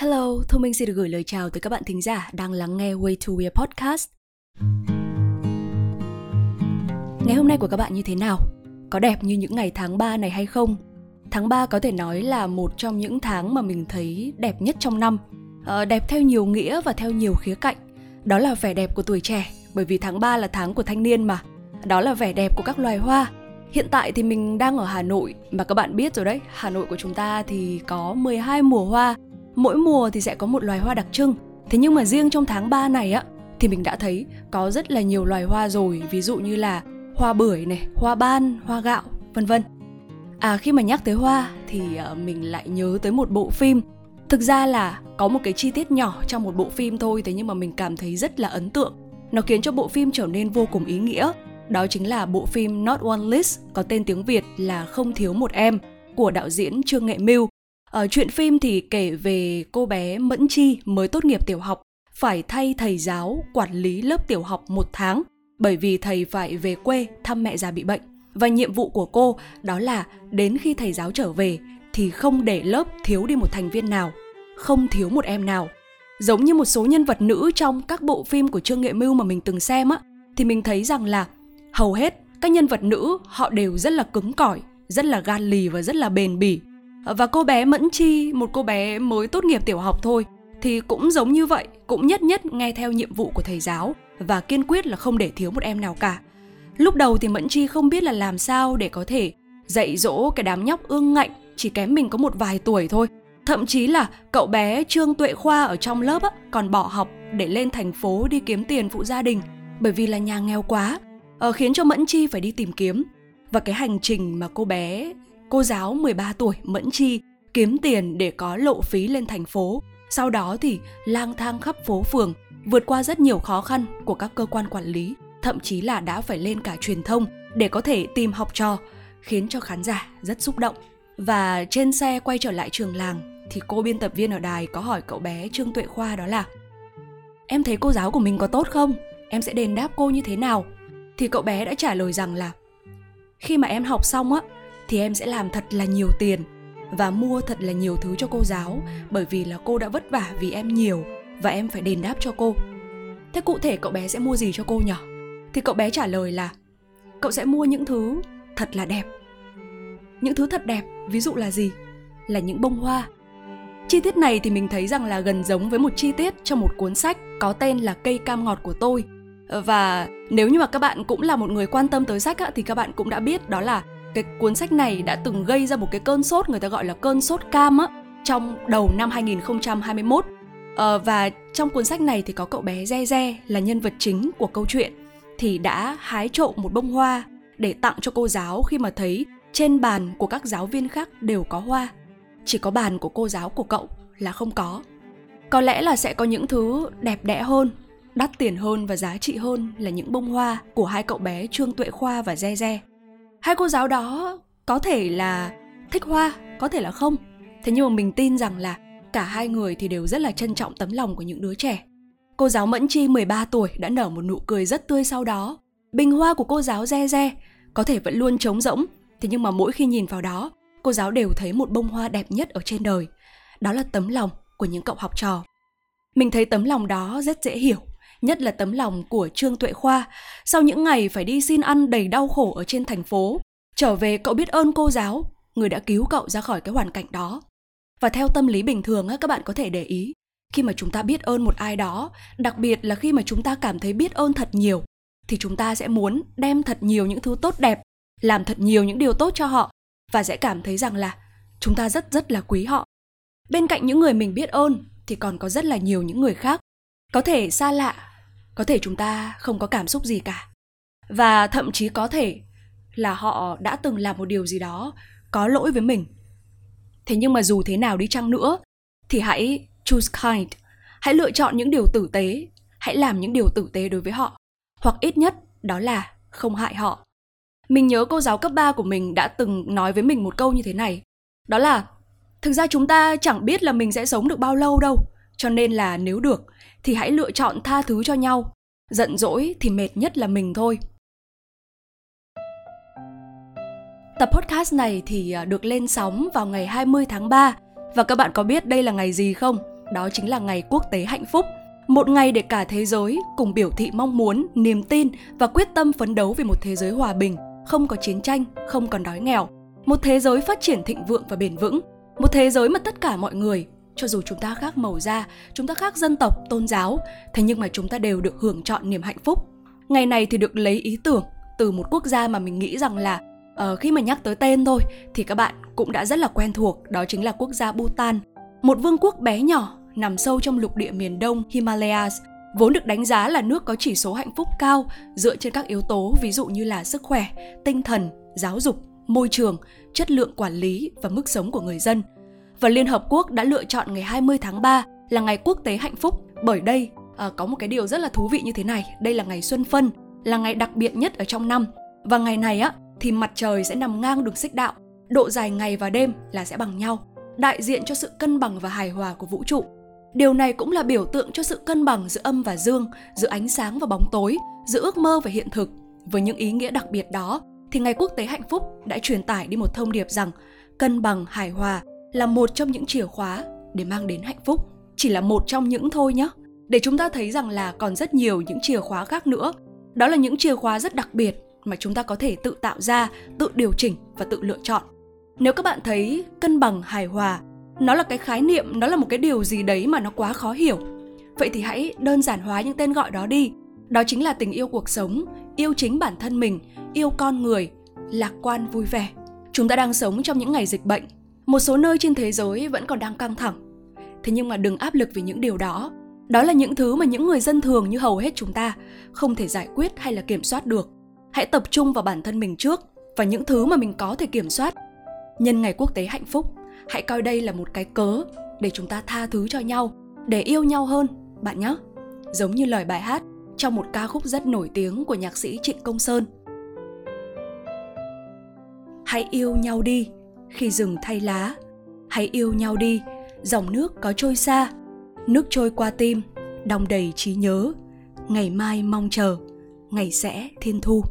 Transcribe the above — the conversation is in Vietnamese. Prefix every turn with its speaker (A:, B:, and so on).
A: Hello, Thu Minh xin được gửi lời chào tới các bạn thính giả đang lắng nghe Way to Weird Podcast. Ngày hôm nay của các bạn như thế nào? Có đẹp như những ngày tháng 3 này hay không? Tháng 3 có thể nói là một trong những tháng mà mình thấy đẹp nhất trong năm. À, đẹp theo nhiều nghĩa và theo nhiều khía cạnh. Đó là vẻ đẹp của tuổi trẻ, bởi vì tháng 3 là tháng của thanh niên mà. Đó là vẻ đẹp của các loài hoa. Hiện tại thì mình đang ở Hà Nội mà các bạn biết rồi đấy, Hà Nội của chúng ta thì có 12 mùa hoa mỗi mùa thì sẽ có một loài hoa đặc trưng. Thế nhưng mà riêng trong tháng 3 này á, thì mình đã thấy có rất là nhiều loài hoa rồi, ví dụ như là hoa bưởi này, hoa ban, hoa gạo, vân vân. À khi mà nhắc tới hoa thì ờ, mình lại nhớ tới một bộ phim. Thực ra là có một cái chi tiết nhỏ trong một bộ phim thôi, thế nhưng mà mình cảm thấy rất là ấn tượng. Nó khiến cho bộ phim trở nên vô cùng ý nghĩa. Đó chính là bộ phim Not One List có tên tiếng Việt là Không thiếu một em, của đạo diễn Trương Nghệ Mưu ở chuyện phim thì kể về cô bé Mẫn Chi mới tốt nghiệp tiểu học, phải thay thầy giáo quản lý lớp tiểu học một tháng bởi vì thầy phải về quê thăm mẹ già bị bệnh. Và nhiệm vụ của cô đó là đến khi thầy giáo trở về thì không để lớp thiếu đi một thành viên nào, không thiếu một em nào. Giống như một số nhân vật nữ trong các bộ phim của Trương Nghệ Mưu mà mình từng xem á, thì mình thấy rằng là hầu hết các nhân vật nữ họ đều rất là cứng cỏi, rất là gan lì và rất là bền bỉ Ờ, và cô bé Mẫn Chi, một cô bé mới tốt nghiệp tiểu học thôi, thì cũng giống như vậy, cũng nhất nhất nghe theo nhiệm vụ của thầy giáo và kiên quyết là không để thiếu một em nào cả. Lúc đầu thì Mẫn Chi không biết là làm sao để có thể dạy dỗ cái đám nhóc ương ngạnh chỉ kém mình có một vài tuổi thôi. Thậm chí là cậu bé Trương Tuệ Khoa ở trong lớp á, còn bỏ học để lên thành phố đi kiếm tiền phụ gia đình bởi vì là nhà nghèo quá, ờ, khiến cho Mẫn Chi phải đi tìm kiếm. Và cái hành trình mà cô bé cô giáo 13 tuổi Mẫn Chi kiếm tiền để có lộ phí lên thành phố. Sau đó thì lang thang khắp phố phường, vượt qua rất nhiều khó khăn của các cơ quan quản lý, thậm chí là đã phải lên cả truyền thông để có thể tìm học trò, khiến cho khán giả rất xúc động. Và trên xe quay trở lại trường làng thì cô biên tập viên ở đài có hỏi cậu bé Trương Tuệ Khoa đó là Em thấy cô giáo của mình có tốt không? Em sẽ đền đáp cô như thế nào? Thì cậu bé đã trả lời rằng là Khi mà em học xong á thì em sẽ làm thật là nhiều tiền và mua thật là nhiều thứ cho cô giáo bởi vì là cô đã vất vả vì em nhiều và em phải đền đáp cho cô. Thế cụ thể cậu bé sẽ mua gì cho cô nhỉ? Thì cậu bé trả lời là cậu sẽ mua những thứ thật là đẹp. Những thứ thật đẹp ví dụ là gì? Là những bông hoa. Chi tiết này thì mình thấy rằng là gần giống với một chi tiết trong một cuốn sách có tên là cây cam ngọt của tôi. Và nếu như mà các bạn cũng là một người quan tâm tới sách á, thì các bạn cũng đã biết đó là cái cuốn sách này đã từng gây ra một cái cơn sốt người ta gọi là cơn sốt cam á trong đầu năm 2021 ờ, và trong cuốn sách này thì có cậu bé Ze Ze là nhân vật chính của câu chuyện thì đã hái trộm một bông hoa để tặng cho cô giáo khi mà thấy trên bàn của các giáo viên khác đều có hoa. Chỉ có bàn của cô giáo của cậu là không có. Có lẽ là sẽ có những thứ đẹp đẽ hơn đắt tiền hơn và giá trị hơn là những bông hoa của hai cậu bé Trương Tuệ Khoa và Ze Ze hai cô giáo đó có thể là thích hoa, có thể là không. Thế nhưng mà mình tin rằng là cả hai người thì đều rất là trân trọng tấm lòng của những đứa trẻ. Cô giáo Mẫn Chi 13 tuổi, đã nở một nụ cười rất tươi sau đó. Bình hoa của cô giáo Re Re có thể vẫn luôn trống rỗng. Thế nhưng mà mỗi khi nhìn vào đó, cô giáo đều thấy một bông hoa đẹp nhất ở trên đời. Đó là tấm lòng của những cậu học trò. Mình thấy tấm lòng đó rất dễ hiểu nhất là tấm lòng của Trương Tuệ Khoa. Sau những ngày phải đi xin ăn đầy đau khổ ở trên thành phố, trở về cậu biết ơn cô giáo, người đã cứu cậu ra khỏi cái hoàn cảnh đó. Và theo tâm lý bình thường các bạn có thể để ý, khi mà chúng ta biết ơn một ai đó, đặc biệt là khi mà chúng ta cảm thấy biết ơn thật nhiều, thì chúng ta sẽ muốn đem thật nhiều những thứ tốt đẹp, làm thật nhiều những điều tốt cho họ và sẽ cảm thấy rằng là chúng ta rất rất là quý họ. Bên cạnh những người mình biết ơn thì còn có rất là nhiều những người khác có thể xa lạ có thể chúng ta không có cảm xúc gì cả. Và thậm chí có thể là họ đã từng làm một điều gì đó có lỗi với mình. Thế nhưng mà dù thế nào đi chăng nữa, thì hãy choose kind. Hãy lựa chọn những điều tử tế. Hãy làm những điều tử tế đối với họ. Hoặc ít nhất, đó là không hại họ. Mình nhớ cô giáo cấp 3 của mình đã từng nói với mình một câu như thế này. Đó là, thực ra chúng ta chẳng biết là mình sẽ sống được bao lâu đâu cho nên là nếu được thì hãy lựa chọn tha thứ cho nhau. Giận dỗi thì mệt nhất là mình thôi. Tập podcast này thì à, được lên sóng vào ngày 20 tháng 3 và các bạn có biết đây là ngày gì không? đó chính là ngày quốc tế hạnh phúc. Một ngày để cả thế giới cùng biểu thị mong muốn, niềm tin và quyết tâm phấn đấu vì một thế giới hòa bình, không có chiến tranh, không còn đói nghèo. Một thế giới phát triển thịnh vượng và bền vững. Một thế giới mà tất cả mọi người, cho dù chúng ta khác màu da, chúng ta khác dân tộc, tôn giáo, thế nhưng mà chúng ta đều được hưởng chọn niềm hạnh phúc. Ngày này thì được lấy ý tưởng từ một quốc gia mà mình nghĩ rằng là uh, khi mà nhắc tới tên thôi thì các bạn cũng đã rất là quen thuộc, đó chính là quốc gia Bhutan. Một vương quốc bé nhỏ nằm sâu trong lục địa miền đông Himalayas, vốn được đánh giá là nước có chỉ số hạnh phúc cao dựa trên các yếu tố ví dụ như là sức khỏe, tinh thần, giáo dục, môi trường, chất lượng quản lý và mức sống của người dân. Và Liên Hợp Quốc đã lựa chọn ngày 20 tháng 3 là ngày quốc tế hạnh phúc bởi đây à, có một cái điều rất là thú vị như thế này. Đây là ngày xuân phân, là ngày đặc biệt nhất ở trong năm. Và ngày này á thì mặt trời sẽ nằm ngang đường xích đạo, độ dài ngày và đêm là sẽ bằng nhau, đại diện cho sự cân bằng và hài hòa của vũ trụ. Điều này cũng là biểu tượng cho sự cân bằng giữa âm và dương, giữa ánh sáng và bóng tối, giữa ước mơ và hiện thực. Với những ý nghĩa đặc biệt đó, thì Ngày Quốc tế Hạnh phúc đã truyền tải đi một thông điệp rằng cân bằng hài hòa là một trong những chìa khóa để mang đến hạnh phúc. Chỉ là một trong những thôi nhé. Để chúng ta thấy rằng là còn rất nhiều những chìa khóa khác nữa. Đó là những chìa khóa rất đặc biệt mà chúng ta có thể tự tạo ra, tự điều chỉnh và tự lựa chọn. Nếu các bạn thấy cân bằng hài hòa nó là cái khái niệm, nó là một cái điều gì đấy mà nó quá khó hiểu. Vậy thì hãy đơn giản hóa những tên gọi đó đi. Đó chính là tình yêu cuộc sống, yêu chính bản thân mình, yêu con người, lạc quan vui vẻ. Chúng ta đang sống trong những ngày dịch bệnh. Một số nơi trên thế giới vẫn còn đang căng thẳng. Thế nhưng mà đừng áp lực vì những điều đó. Đó là những thứ mà những người dân thường như hầu hết chúng ta không thể giải quyết hay là kiểm soát được. Hãy tập trung vào bản thân mình trước và những thứ mà mình có thể kiểm soát. Nhân ngày quốc tế hạnh phúc, hãy coi đây là một cái cớ để chúng ta tha thứ cho nhau để yêu nhau hơn bạn nhé giống như lời bài hát trong một ca khúc rất nổi tiếng của nhạc sĩ trịnh công sơn hãy yêu nhau đi khi rừng thay lá. Hãy yêu nhau đi, dòng nước có trôi xa, nước trôi qua tim, đong đầy trí nhớ. Ngày mai mong chờ, ngày sẽ thiên thu.